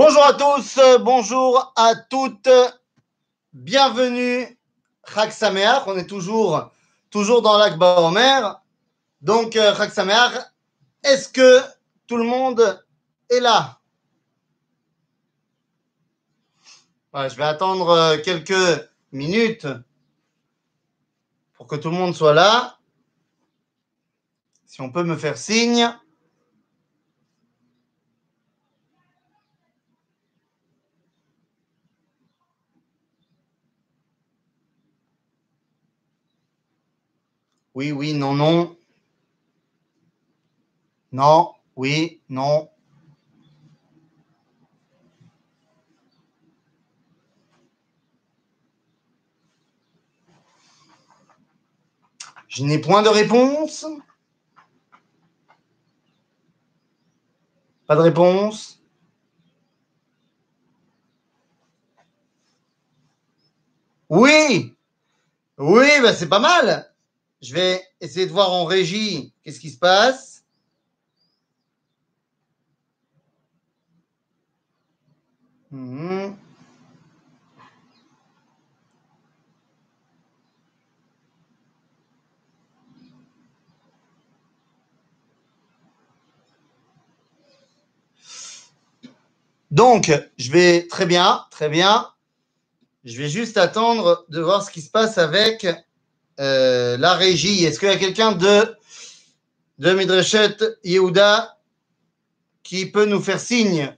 Bonjour à tous, euh, bonjour à toutes, bienvenue Chag on est toujours, toujours dans l'Akba. Donc euh, Chag est-ce que tout le monde est là? Je vais attendre euh, quelques minutes pour que tout le monde soit là. Si on peut me faire signe. Oui, oui, non, non. Non, oui, non. Je n'ai point de réponse. Pas de réponse. Oui, oui, bah c'est pas mal. Je vais essayer de voir en régie qu'est-ce qui se passe. Mhm. Donc, je vais très bien, très bien. Je vais juste attendre de voir ce qui se passe avec euh, la régie. Est-ce qu'il y a quelqu'un de, de Midreshet Yehuda qui peut nous faire signe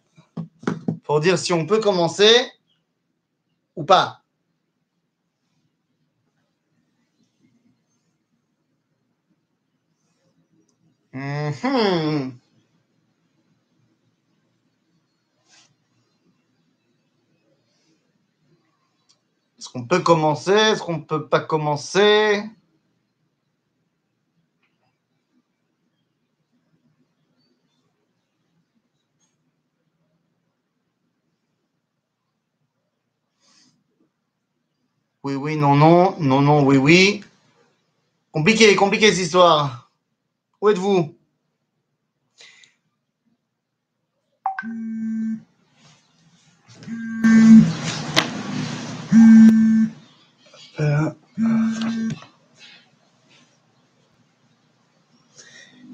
pour dire si on peut commencer ou pas? Mhm. Qu'on peut commencer Est-ce qu'on ne peut pas commencer Oui, oui, non, non, non, non, oui, oui. Compliqué, compliqué cette histoire. Où êtes-vous?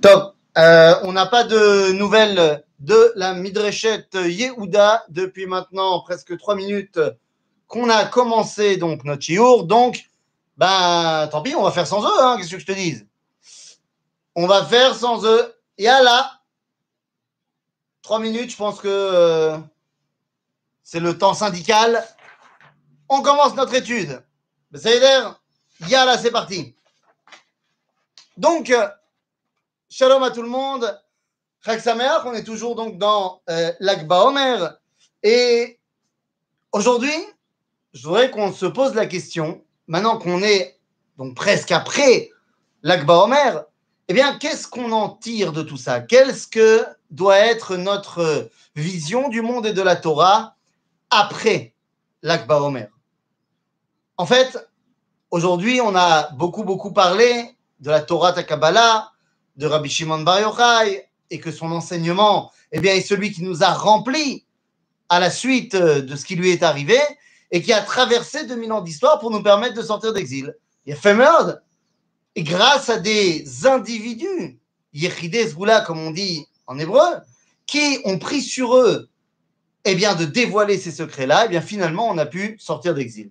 Top. Euh, on n'a pas de nouvelles de la Midreshet Yehuda depuis maintenant presque trois minutes qu'on a commencé donc notre chiour. Donc, ben, tant pis, on va faire sans eux. Hein, Qu'est-ce que je te dise? On va faire sans eux. Et à là, trois minutes, je pense que euh, c'est le temps syndical. On commence notre étude. Besséder, Yala, c'est parti. Donc, euh, shalom à tout le monde. Chag on est toujours donc dans euh, l'Akba Omer. Et aujourd'hui, je voudrais qu'on se pose la question, maintenant qu'on est donc presque après l'Akba Omer, eh bien, qu'est-ce qu'on en tire de tout ça? Qu'est-ce que doit être notre vision du monde et de la Torah après l'Akba Omer? En fait, aujourd'hui, on a beaucoup, beaucoup parlé de la Torah Takabala, de Rabbi Shimon Bar Yochai, et que son enseignement eh bien, est celui qui nous a remplis à la suite euh, de ce qui lui est arrivé et qui a traversé 2000 ans d'histoire pour nous permettre de sortir d'exil. Il a fait meurtre. Et grâce à des individus, Yechideh Zboula, comme on dit en hébreu, qui ont pris sur eux eh bien, de dévoiler ces secrets-là, eh bien, finalement, on a pu sortir d'exil.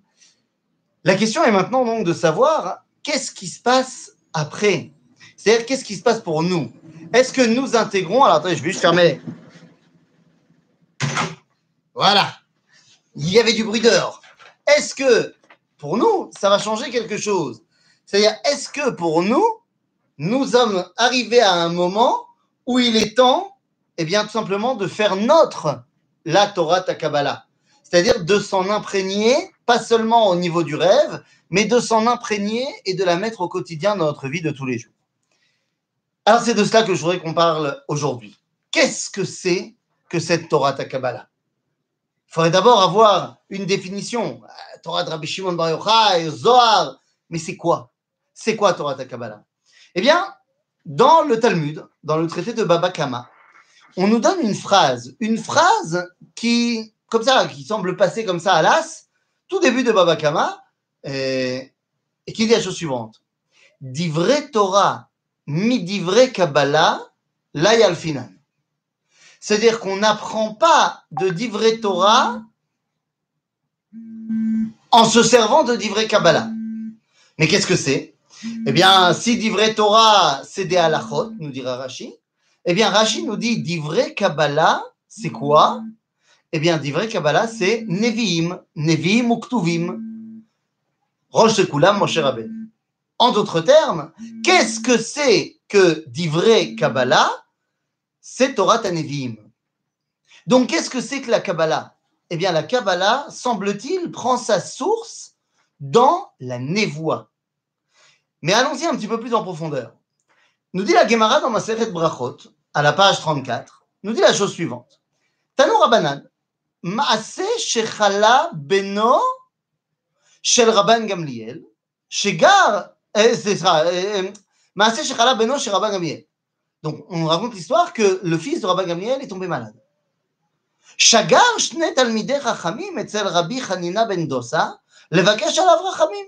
La question est maintenant donc de savoir qu'est-ce qui se passe après C'est-à-dire, qu'est-ce qui se passe pour nous? Est-ce que nous intégrons. Alors, attendez, je vais juste fermer. Voilà. Il y avait du bruit dehors. Est-ce que pour nous, ça va changer quelque chose? C'est-à-dire, est-ce que pour nous, nous sommes arrivés à un moment où il est temps, eh bien, tout simplement, de faire notre la Torah Takabala C'est-à-dire de s'en imprégner, pas seulement au niveau du rêve, mais de s'en imprégner et de la mettre au quotidien dans notre vie de tous les jours. Alors, c'est de cela que je voudrais qu'on parle aujourd'hui. Qu'est-ce que c'est que cette Torah Takabala? Il faudrait d'abord avoir une définition. Euh, Torah de Rabbi Shimon Bar Yochai, Zohar, mais c'est quoi? C'est quoi Torah Takabala? Eh bien, dans le Talmud, dans le traité de Baba Kama, on nous donne une phrase, une phrase qui, comme ça, qui semble passer comme ça à l'as, tout début de Baba Kama, et, et qui dit la chose suivante. Divrei Torah, mi divrei Kabbalah, la final. C'est-à-dire qu'on n'apprend pas de divrei Torah en se servant de divrei Kabbalah. Mais qu'est-ce que c'est? Eh bien, si divrei Torah, c'est des halachot, nous dira Rashi, eh bien, Rashi nous dit divrei Kabbalah, c'est quoi? Eh bien, divrei Kabbalah, c'est Nevi'im, Nevi'im ou Ktuvim. Rosh Sekulam, Moshe Rabbeinu. En d'autres termes, qu'est-ce que c'est que divrei Kabbalah? C'est Torah Tanevim. Donc, qu'est-ce que c'est que la Kabbalah? Eh bien, la Kabbalah, semble-t-il, prend sa source dans la névoie. Mais allons-y un petit peu plus en profondeur. Nous dit la Gemara dans Maseret Brachot, à la page 34, nous dit la chose suivante. Tanou Rabbanan, Beno Shel Rabban Gamliel, Shegar, c'est ça, Maase Shechala Beno Shel Rabban Gamliel. Donc, on raconte l'histoire que le fils de Rabban Gamliel est tombé malade. Shagar Shne Talmidei Chachamim etzel Rabbi Hanina ben Dosa, Levakesh alav Rachamim.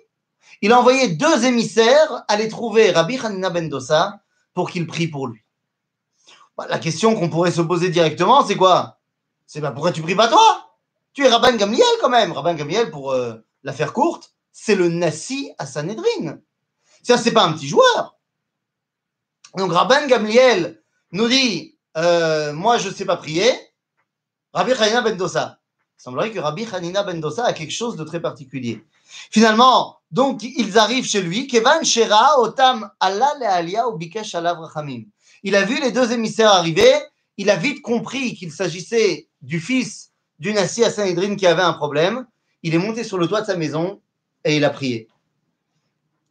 Il a envoyé deux émissaires aller trouver Rabbi Hanina ben Dosa pour qu'il prie pour lui. Bah, la question qu'on pourrait se poser directement, c'est quoi? C'est bah, pourquoi tu pries pas toi? Tu es Rabban Gamliel quand même. Rabban Gamliel, pour euh, la faire courte, c'est le Nassi à Sanhedrin. Ça, c'est pas un petit joueur. Donc Rabban Gamliel nous dit, euh, moi je ne sais pas prier. Rabbi Hanina ben Dosa. Il semblerait que Rabbi Hanina ben Dosa a quelque chose de très particulier. Finalement, donc ils arrivent chez lui. Kevan Shera Otam Allah. Il a vu les deux émissaires arriver. Il a vite compris qu'il s'agissait du fils du Nassi à Sanhedrin qui avait un problème. Il est monté sur le toit de sa maison et il a prié.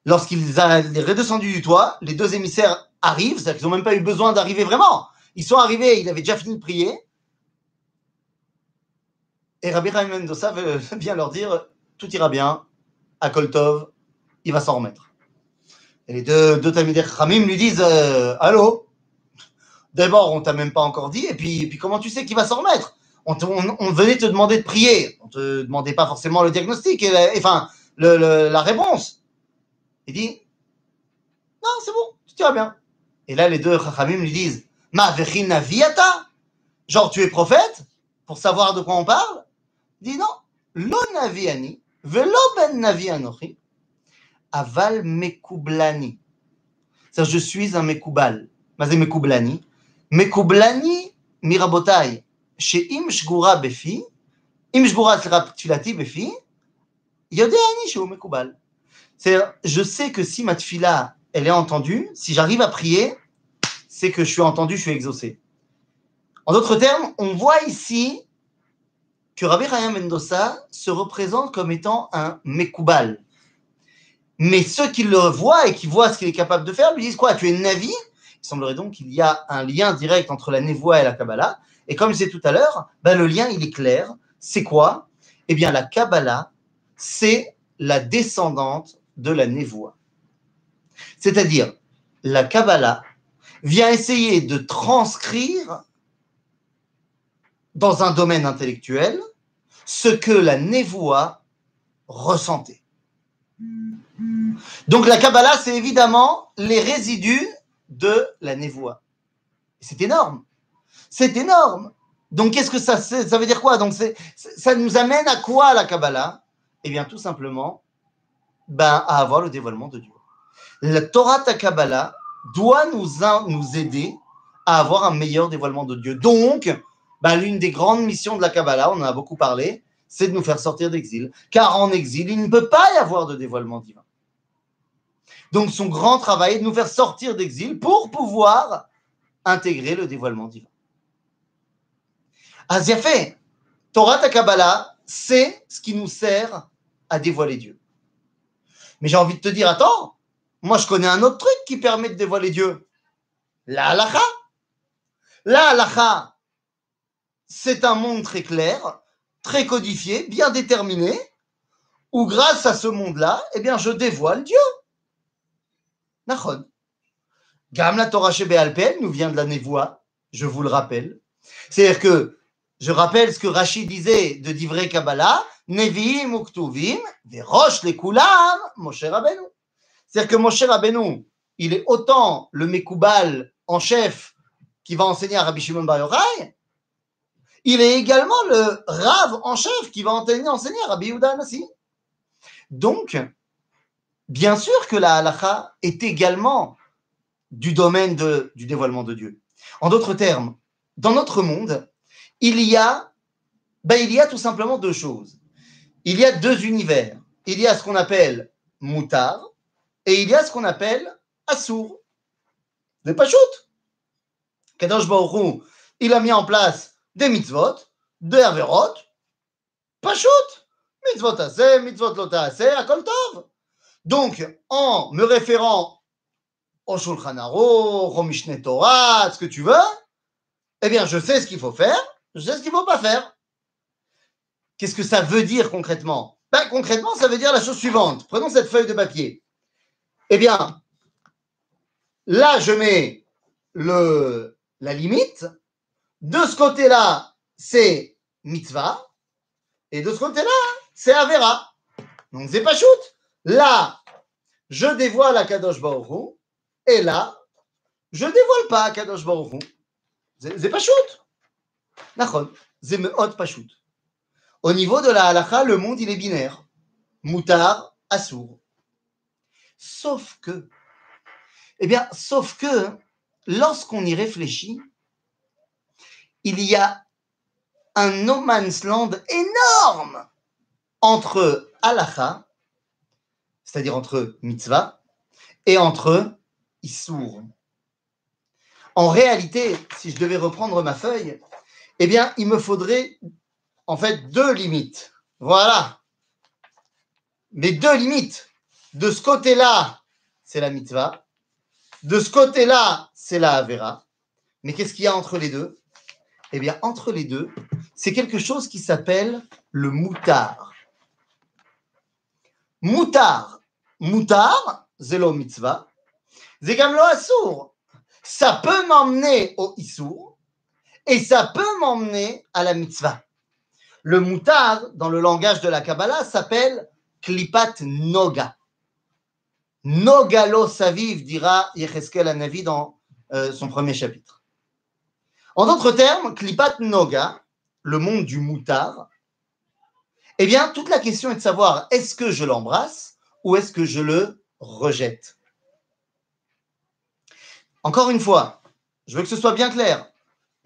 Lorsqu'il est redescendu du toit, les deux émissaires arrivent, c'est-à-dire qu'ils n'ont même pas eu besoin d'arriver vraiment. Ils sont arrivés, il avait déjà fini de prier. Et Rabbi Chaim Mendoza vient leur dire tout ira bien, à Koltov, il va s'en remettre. Et les deux, deux Khamim lui disent euh, Allô? D'abord, on t'a même pas encore dit, et puis comment tu sais qu'il va s'en remettre? On, venait te demander de prier, on te demandait pas forcément le diagnostic, et la- enfin, la réponse. Il dit Non, c'est bon, tout ira bien. Et là, les deux Chachamim lui disent Ma viata? Genre, tu es prophète? Pour savoir de quoi on parle? Il dit Non, lo naviani, velo ben navi anochi, aval mekublani. C'est-à-dire, je suis un mekubal. Mazé mekublani. Mekublani mirabotai. Chez im shgura sera tfilati befi, yodeani chez mekubal. C'est-à-dire, je sais que si ma tfila, elle est entendue, si j'arrive à prier, c'est que je suis entendu, je suis exaucé. En d'autres termes, on voit ici que Rabbi Chaim Mendoza se représente comme étant un Mekoubal. Mais ceux qui le voient et qui voient ce qu'il est capable de faire lui disent quoi? Tu es Navi? Il semblerait donc qu'il y a un lien direct entre la névoie et la Kabbalah. Et comme je disais tout à l'heure, ben le lien il est clair. C'est quoi? Eh bien, la Kabbalah, c'est la descendante de la névoie. C'est-à-dire, la Kabbalah vient essayer de transcrire dans un domaine intellectuel ce que la névoie ressentait. Donc la Kabbalah, c'est évidemment les résidus de la névoie. C'est énorme. C'est énorme. Donc qu'est-ce que ça, ça veut dire quoi? Donc ça nous amène à quoi la Kabbalah? Eh bien tout simplement ben, à avoir le dévoilement de Dieu. La Torah ta Kabbalah doit nous, nous aider à avoir un meilleur dévoilement de Dieu. Donc, ben, l'une des grandes missions de la Kabbalah, on en a beaucoup parlé, c'est de nous faire sortir d'exil. Car en exil, il ne peut pas y avoir de dévoilement divin. Donc, son grand travail est de nous faire sortir d'exil pour pouvoir intégrer le dévoilement divin. Fait, Torah ta Kabbalah, c'est ce qui nous sert à dévoiler Dieu. Mais j'ai envie de te dire, attends, moi je connais un autre truc qui permet de dévoiler Dieu. La halakha. La halakha, c'est un monde très clair, très codifié, bien déterminé, où grâce à ce monde-là, eh bien, je dévoile Dieu. Nachon. Gam la Torah Alpel nous vient de la névoie, je vous le rappelle, C'est-à-dire que, je rappelle ce que Rachid disait de Divrei Kabbalah, Nevi'im uktuvim, verosh les kulam, Moshe Rabbeinu. C'est-à-dire que Moshe Rabbeinu, il est autant le Mekoubal en chef qui va enseigner à Rabbi Shimon Bar Yochai, il est également le Rav en chef qui va enseigner, à Rabbi Yehuda Anassi. Donc, bien sûr que la halakha est également du domaine du dévoilement de Dieu. En d'autres termes, dans notre monde, il y a, ben, il y a tout simplement deux choses. Il y a deux univers. Il y a ce qu'on appelle moutar et il y a ce qu'on appelle assour. pas shoot? Kadosh Baruch il a mis en place des mitzvot, des averot, pas shoot. Mitzvot assez, mitzvot lota assez, akol tov. Donc, en me référant au Shulchan Aruch, au Mishneh Torah, ce que tu veux, eh bien, je sais ce qu'il faut faire, je sais ce qu'il ne faut pas faire. Qu'est-ce que ça veut dire concrètement? Ben, Concrètement, ça veut dire la chose suivante. Prenons cette feuille de papier. Eh bien, là, je mets le, la limite. De ce côté-là, c'est mitzvah. Et de ce côté-là, c'est avera. Donc, c'est pas shoot. Là, je dévoile à Kadosh Baruch et là, je dévoile pas à Kadosh Baruch C'est pas shoot. D'accord. C'est pas shoot. Au niveau de la halakha, le monde, il est binaire. Moutar, assour. Sauf que, eh bien, sauf que, lorsqu'on y réfléchit, il y a un no man's land énorme entre halakha, c'est-à-dire entre mitzvah, et entre issour. En réalité, si je devais reprendre ma feuille, eh bien, il me faudrait en fait deux limites. Voilà. Mais deux limites. De ce côté-là, c'est la mitzvah. De ce côté-là, c'est la avera. Mais qu'est-ce qu'il y a entre les deux? Eh bien, entre les deux, c'est quelque chose qui s'appelle le moutar. Moutar. Moutar, zélo mitzvah. Zegamlo assour. Ça peut m'emmener au issour et ça peut m'emmener à la mitzvah. Le moutar, dans le langage de la Kabbalah, s'appelle klipat noga. Nogalo saviv, dira Yecheskel Anavi dans euh, son premier chapitre. En d'autres termes, klipat noga, le monde du moutar, eh bien, toute la question est de savoir est-ce que je l'embrasse ou est-ce que je le rejette? Encore une fois, je veux que ce soit bien clair.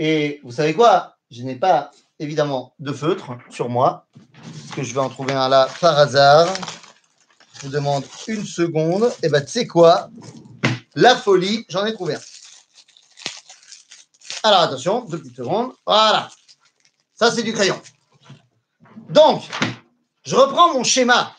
Et vous savez quoi? Je n'ai pas évidemment de feutre sur moi. Est-ce que je vais en trouver un là par hasard Je vous demande une seconde. Et eh bien, tu sais quoi? La folie, j'en ai trouvé un. Alors attention, deux petites secondes. Voilà. Ça, c'est du crayon. Donc, je reprends mon schéma.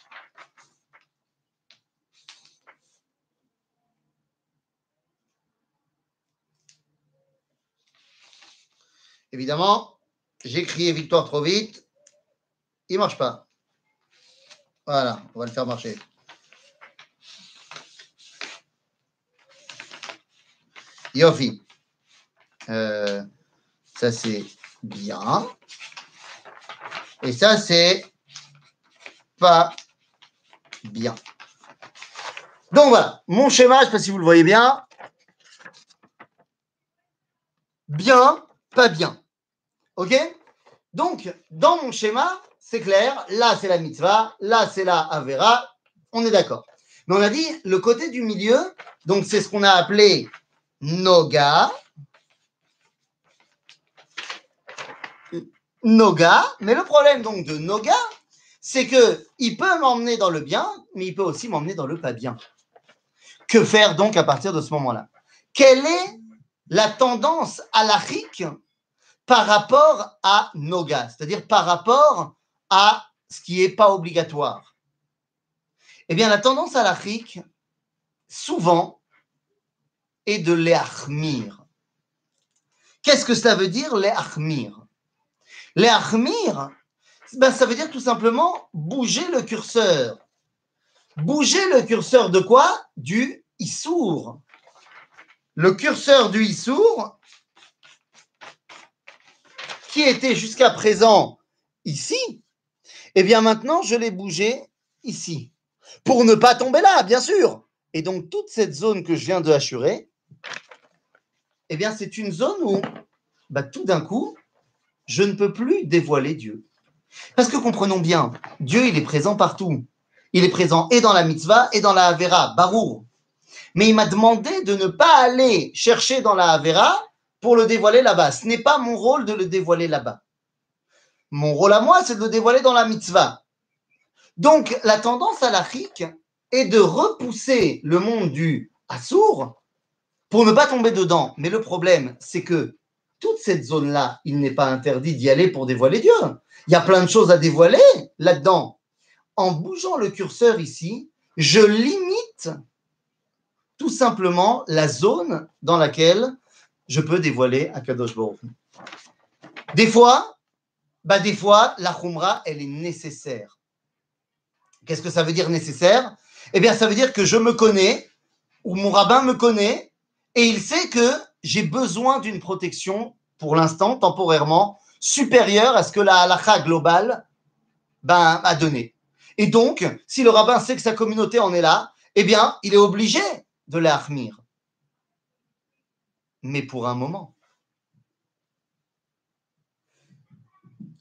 Évidemment, j'ai crié victoire trop vite. Il ne marche pas. Voilà, on va le faire marcher. Yofi. Euh, ça, c'est bien. Et ça, c'est pas bien. Donc voilà, mon schéma, je ne sais pas si vous le voyez bien. Bien, pas bien. OK? Donc, dans mon schéma, c'est clair. Là, c'est la mitzvah. Là, c'est la avera. On est d'accord. Mais on a dit le côté du milieu. Donc, c'est ce qu'on a appelé noga. Noga. Mais le problème donc de noga, c'est que il peut m'emmener dans le bien, mais il peut aussi m'emmener dans le pas bien. Que faire donc à partir de ce moment-là? Quelle est la tendance à rique par rapport à Noga, c'est-à-dire par rapport à ce qui n'est pas obligatoire. Eh bien, la tendance à l'Afrique, souvent, est de l'éachmir. Qu'est-ce que ça veut dire, l'éachmir L'éachmir, ben, ça veut dire tout simplement bouger le curseur. Bouger le curseur de quoi? Du Issour. Le curseur du Issour, qui était jusqu'à présent ici, eh bien maintenant, je l'ai bougé ici. Pour ne pas tomber là, bien sûr. Et donc, toute cette zone que je viens de assurer, eh bien, c'est une zone où, bah, tout d'un coup, je ne peux plus dévoiler Dieu. Parce que comprenons bien, Dieu, il est présent partout. Il est présent et dans la mitzvah et dans la Havera, Barour. Mais il m'a demandé de ne pas aller chercher dans la Havera pour le dévoiler là-bas. Ce n'est pas mon rôle de le dévoiler là-bas. Mon rôle à moi, c'est de le dévoiler dans la mitzvah. Donc, la tendance à l'Afrique est de repousser le monde du Assour pour ne pas tomber dedans. Mais le problème, c'est que toute cette zone-là, il n'est pas interdit d'y aller pour dévoiler Dieu. Il y a plein de choses à dévoiler là-dedans. En bougeant le curseur ici, je limite tout simplement la zone dans laquelle je peux dévoiler Akadosh Baruch. Des fois, bah des fois, la khumra, elle est nécessaire. Qu'est-ce que ça veut dire nécessaire? Eh bien, ça veut dire que je me connais, ou mon rabbin me connaît, et il sait que j'ai besoin d'une protection, pour l'instant, temporairement, supérieure à ce que la halakha globale ben, a donné. Et donc, si le rabbin sait que sa communauté en est là, eh bien, il est obligé de la Mais pour un moment.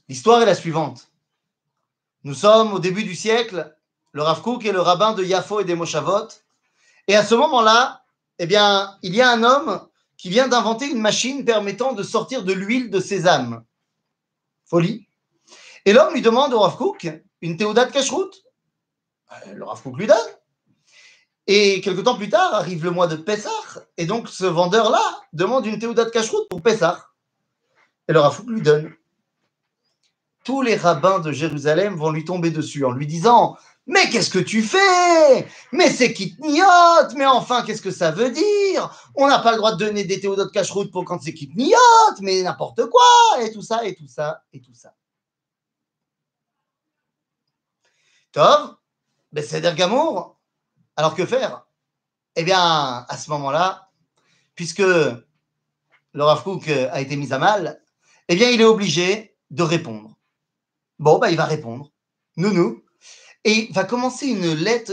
L'histoire est la suivante. Nous sommes au début du siècle, le Rav Kook est le rabbin de Yafo et des Moshavot. Et à ce moment-là, eh il y a un homme qui vient d'inventer une machine permettant de sortir de l'huile de sésame. Folie. Et l'homme lui demande au Rav Kook une théodat de cacheroute. Euh, le Rav Kook lui donne. Et quelque temps plus tard, arrive le mois de Pessah, et donc ce vendeur-là demande une théodat de cacheroute pour Pessah. Et le Rav Kook lui donne. Tous les rabbins de Jérusalem vont lui tomber dessus en lui disant mais qu'est-ce que tu fais? Mais c'est kitniot Mais enfin, qu'est-ce que ça veut dire? On n'a pas le droit de donner des théodotes de cache-route pour quand c'est kitniot Mais n'importe quoi Et tout ça, et tout ça, et tout ça. Tov, c'est d'Ergamour. Alors que faire? Eh bien, à ce moment-là, puisque le Rav a été mis à mal, eh bien, il est obligé de répondre. Bon, ben, il va répondre. Nounou et va commencer une lettre,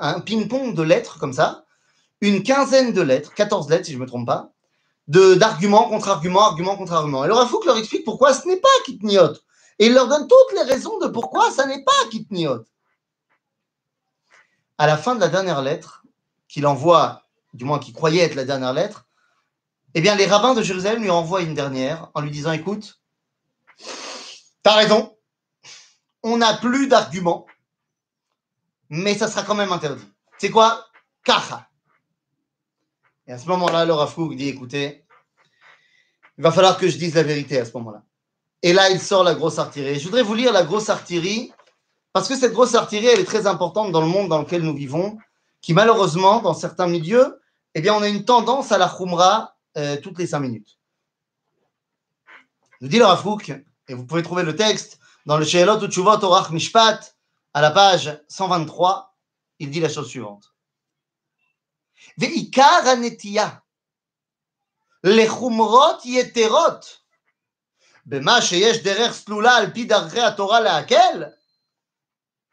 un ping-pong de lettres comme ça, une quinzaine de lettres, 14 lettres si je ne me trompe pas, d'arguments contre arguments, arguments contre arguments. Et le Rafouk leur explique pourquoi ce n'est pas Kitniot. Et il leur donne toutes les raisons de pourquoi ça n'est pas Kitniot. À la fin de la dernière lettre, qu'il envoie, du moins qu'il croyait être la dernière lettre, eh bien, les rabbins de Jérusalem lui envoient une dernière en lui disant Écoute, t'as raison, on n'a plus d'arguments, mais ça sera quand même interdit. C'est quoi? Kacha. Et à ce moment-là, le Rafouk dit écoutez, il va falloir que je dise la vérité à ce moment-là. Et là, il sort la grosse artillerie. Je voudrais vous lire la grosse artillerie, parce que cette grosse artillerie, elle est très importante dans le monde dans lequel nous vivons, qui malheureusement, dans certains milieux, eh bien, on a une tendance à la khumra euh, toutes les cinq minutes. Nous dit le Rafouk, et vous pouvez trouver le texte dans le Sheelot Utshuvot Orach Mishpat, à la page 123, il dit la chose suivante. ועיקר הנטייה לחומרות יתרות במה שיש דרך סלולה על פי דרכי התורה להקל,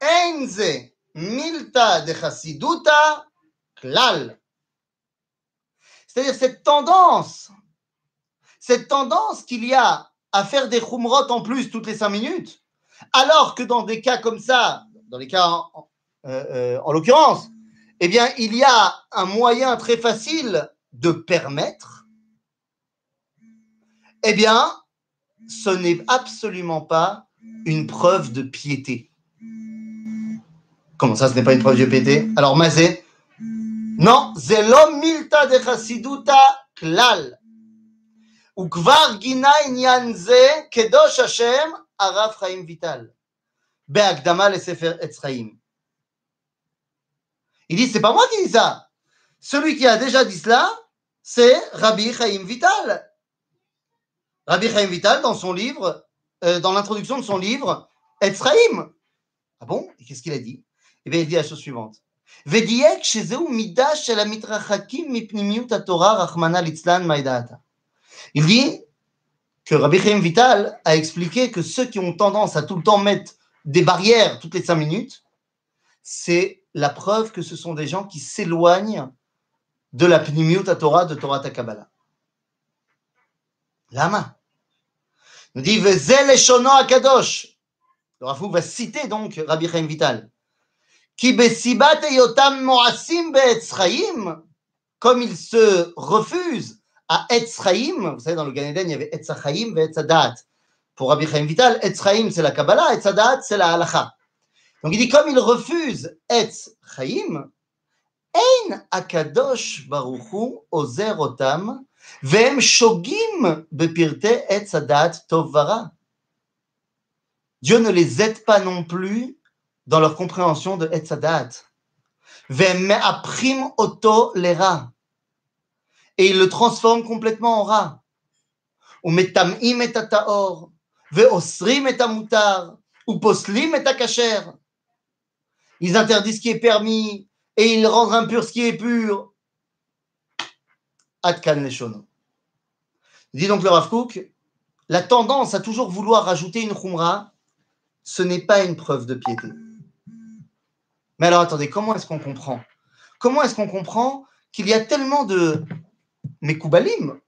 Enze milta de chassiduta klal. C'est-à-dire cette tendance, cette tendance qu'il y a à faire des khumrot en plus toutes les cinq minutes, alors que dans des cas comme ça, dans les cas en, en euh, euh, l'occurrence, eh bien, il y a un moyen très facile de permettre, eh bien, ce n'est absolument pas une preuve de piété. Comment ça, ce n'est pas une preuve de piété Alors, Mazé, non, zelo milta de chassiduta klal. וכבר גינה עניין זה קדוש השם הרב חיים ויטל. בהקדמה לספר עץ חיים. Il dit, c'est pas moi qui dis ça. Celui qui a déjà dit cela, c'est Rabbi Chaim Vital. Rabbi Chaim Vital, dans son livre, euh, dans l'introduction de son livre, Etzraïm. Ah bon Et qu'est-ce qu'il a dit Eh bien, il dit la chose suivante. Il dit que Rabbi Chaim Vital a expliqué que ceux qui ont tendance à tout le temps mettre des barrières toutes les cinq minutes, c'est la preuve que ce sont des gens qui s'éloignent de la Pnimiut à Torah, de Torah Takabala. Lama. Il dit, Vezel Akadosh. Le Rafou va citer donc Rabbi Chaim Vital comme il se refuse à Etzraim, vous savez, dans le Gan Eden, il y avait Etzachaim et Etzadat. Pour Rabbi Chaim Vital, Etzraim, c'est la Kabbalah, Etzadat, c'est la Halacha. Donc il dit, comme il refuse Etzraim, Ein Akadosh Baruchu Ozer Otam, Vem Shogim Bepirte Etzadat Tovara. Dieu ne les aide pas non plus dans leur compréhension de Etzadat. Vem Aprim Oto Lera et il le transforme complètement en rat. Ou metamim et taor, ve'osrim et ou poslim et kacher. Ils interdisent ce qui est permis et ils rendent impur ce qui est pur. Leshono. Dit donc le Rav la tendance à toujours vouloir rajouter une khumra, ce n'est pas une preuve de piété. Mais alors attendez, comment est-ce qu'on comprend? Comment est-ce qu'on comprend qu'il y a tellement de mes Koubalim,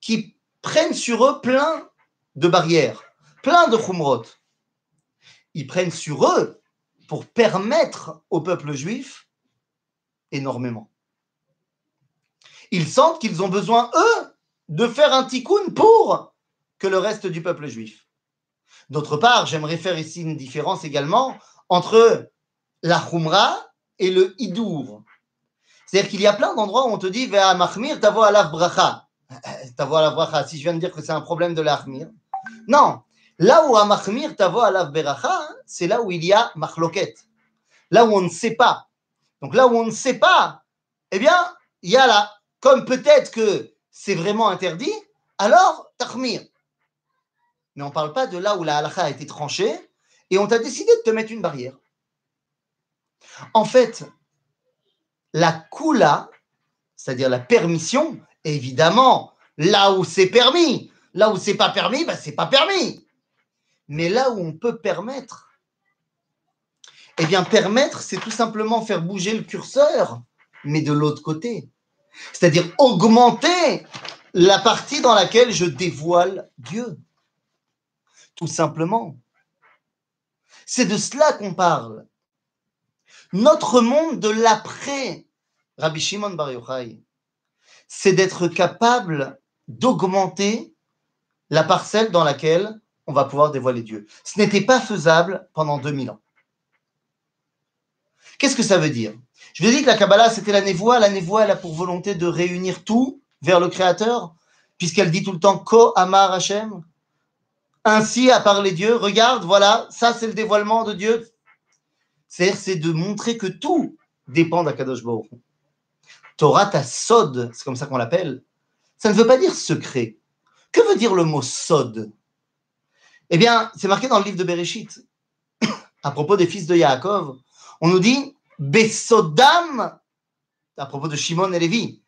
qui prennent sur eux plein de barrières, plein de khumrot. Ils prennent sur eux pour permettre au peuple juif énormément. Ils sentent qu'ils ont besoin, eux, de faire un tikkun pour que le reste du peuple juif. D'autre part, j'aimerais faire ici une différence également entre la khumra et le hidour. C'est-à-dire qu'il y a plein d'endroits où on te dit Ve'a mahmir tavo alav bracha. Tavo alav bracha. Si je viens de dire que c'est un problème de l'ahmir. Non. Là où amachmir tavo alav bracha, c'est là où il y a machloket. Là où on ne sait pas. Donc là où on ne sait pas, eh bien, il y a là, comme peut-être que c'est vraiment interdit, alors tahmir. Mais on ne parle pas de là où la halakha a été tranchée et on t'a décidé de te mettre une barrière. En fait, la kula, c'est-à-dire la permission, évidemment, là où c'est permis. Là où c'est pas permis, ben c'est pas permis. Mais là où on peut permettre, eh bien, permettre, c'est tout simplement faire bouger le curseur, mais de l'autre côté. C'est-à-dire augmenter la partie dans laquelle je dévoile Dieu. Tout simplement. C'est de cela qu'on parle. Notre monde de l'après Rabbi Shimon Bar Yochai, c'est d'être capable d'augmenter la parcelle dans laquelle on va pouvoir dévoiler Dieu. Ce n'était pas faisable pendant 2000 ans. Qu'est-ce que ça veut dire? Je vous ai dit que la Kabbalah, c'était la névoie. La névoie, elle a pour volonté de réunir tout vers le Créateur, puisqu'elle dit tout le temps Ko Amar Hashem. Ainsi a parlé Dieu. Regarde, voilà, ça c'est le dévoilement de Dieu. C'est-à-dire, c'est de montrer que tout dépend d'Akadosh Baruch Torah Sod, c'est comme ça qu'on l'appelle, ça ne veut pas dire secret. Que veut dire le mot Sod Eh bien, c'est marqué dans le livre de Bereshit. à propos des fils de Yaakov, on nous dit Besodam, à propos de Shimon et Lévi.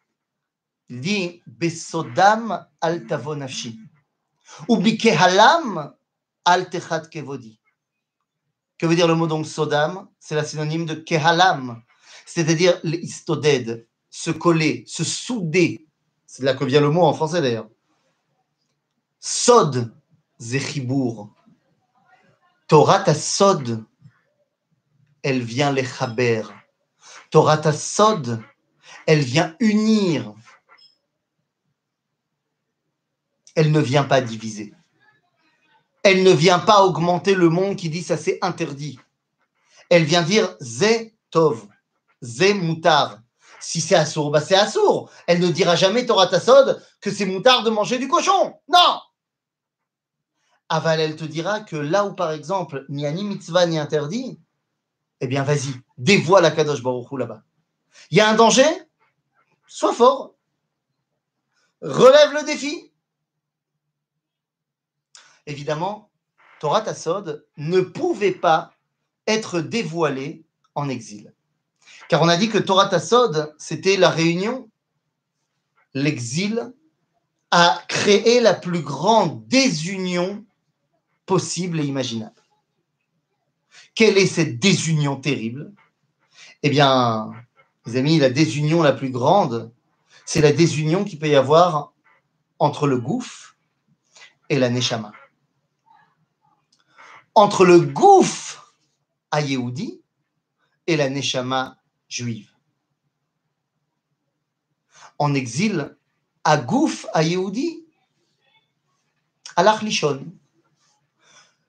Il dit Besodam al tavonafshi. Ou bikehalam al techat kevodi. Que veut dire le mot donc Sodam? C'est la synonyme de kehalam, c'est-à-dire l'istoded, se coller, se souder. C'est là que vient le mot en français d'ailleurs. Sod, Zechibour. Torah ta sod, elle vient les chaber. Torah ta sod, elle vient unir. Elle ne vient pas diviser. Elle ne vient pas augmenter le monde qui dit ça c'est interdit. Elle vient dire Zé Tov, Zé Moutar, si c'est assourd, bah c'est assourd. Elle ne dira jamais, Torah Tassod, que c'est moutard de manger du cochon. Non Aval, elle te dira que là où, par exemple, ni ani mitzvah ni interdit, eh bien, vas-y, dévoile la Kadosh Baruch là-bas. Il y a un danger? Sois fort. Relève le défi. Évidemment, Torah Tassod ne pouvait pas être dévoilé en exil. Car on a dit que Torah Tassod, c'était la réunion, l'exil, a créé la plus grande désunion possible et imaginable. Quelle est cette désunion terrible? Eh bien, les amis, la désunion la plus grande, c'est la désunion qu'il peut y avoir entre le gouffre et la neshama. Entre le gouffre à Yehudi et la neshama juive. En exil, à Gouf, à Yehudi, à l'Arlichon.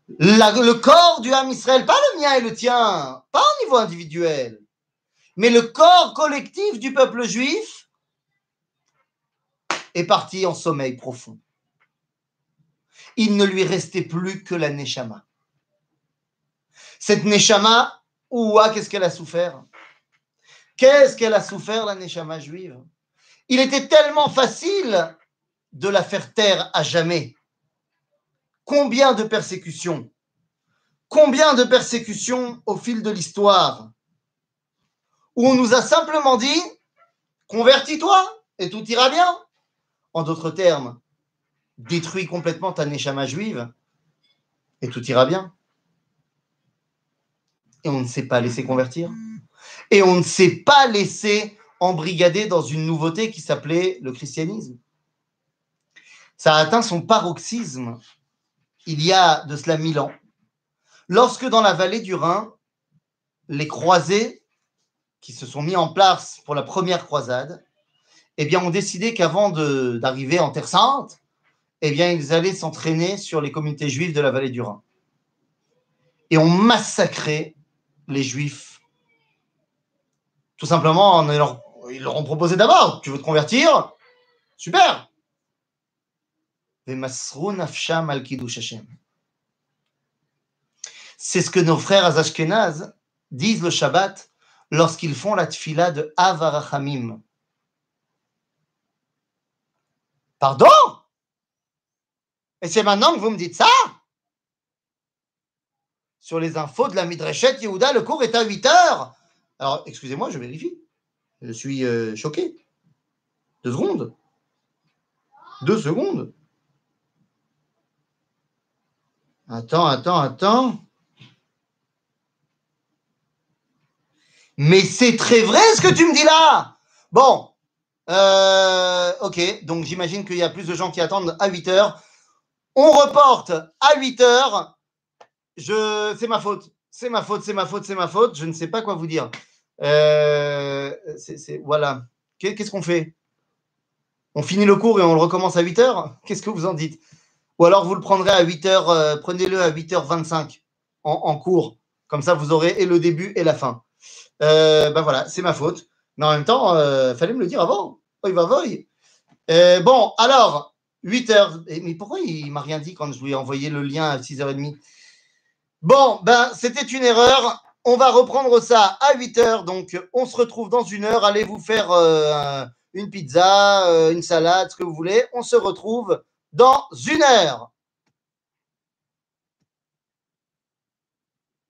Le corps du Ham Israël, pas le mien et le tien, pas au niveau individuel, mais le corps collectif du peuple juif est parti en sommeil profond. Il ne lui restait plus que la Neshama. Cette Neshama, ouah, qu'est-ce qu'elle a souffert Qu'est-ce qu'elle a souffert, la Neshama juive Il était tellement facile de la faire taire à jamais. Combien de persécutions Combien de persécutions au fil de l'histoire Où on nous a simplement dit convertis-toi et tout ira bien. En d'autres termes, détruis complètement ta neshama juive et tout ira bien. Et on ne s'est pas laissé convertir. Et on ne s'est pas laissé embrigader dans une nouveauté qui s'appelait le christianisme. Ça a atteint son paroxysme il y a de cela mille ans, lorsque dans la vallée du Rhin, les croisés qui se sont mis en place pour la première croisade, eh bien, ont décidé qu'avant d'arriver en Terre Sainte, eh bien, ils allaient s'entraîner sur les communautés juives de la vallée du Rhin. Et ont massacré les juifs. Tout simplement, ils leur ont proposé d'abord, tu veux te convertir? Super! C'est ce que nos frères Azashkenaz disent le Shabbat lorsqu'ils font la tfila de Avarachamim. Pardon? Et c'est maintenant que vous me dites ça? Sur les infos de la Midreshet Yehuda, le cours est à 8 heures. Alors, excusez-moi, je vérifie. Je suis euh, choqué. Deux secondes. Deux secondes. Attends, attends, attends. Mais c'est très vrai ce que tu me dis là. Bon, euh, ok, donc j'imagine qu'il y a plus de gens qui attendent à 8 heures. On reporte à 8 heures. C'est ma faute. C'est ma faute, c'est ma faute, c'est ma faute. Je ne sais pas quoi vous dire. Euh, voilà. Qu'est-ce qu'on fait? On finit le cours et on le recommence à 8 heures? Qu'est-ce que vous en dites? Ou alors vous le prendrez à 8h, euh, prenez-le à 8h25 en, cours. Comme ça, vous aurez et le début et la fin. Euh, ben voilà, c'est ma faute. Mais en même temps, il fallait me le dire avant. Oh, va, voy. bon, alors, 8h. Mais pourquoi il m'a rien dit quand je lui ai envoyé le lien à 6h30 Bon, ben, c'était une erreur. On va reprendre ça à 8h. Donc, on se retrouve dans une heure. Allez vous faire une pizza, une salade, ce que vous voulez. On se retrouve dans une heure.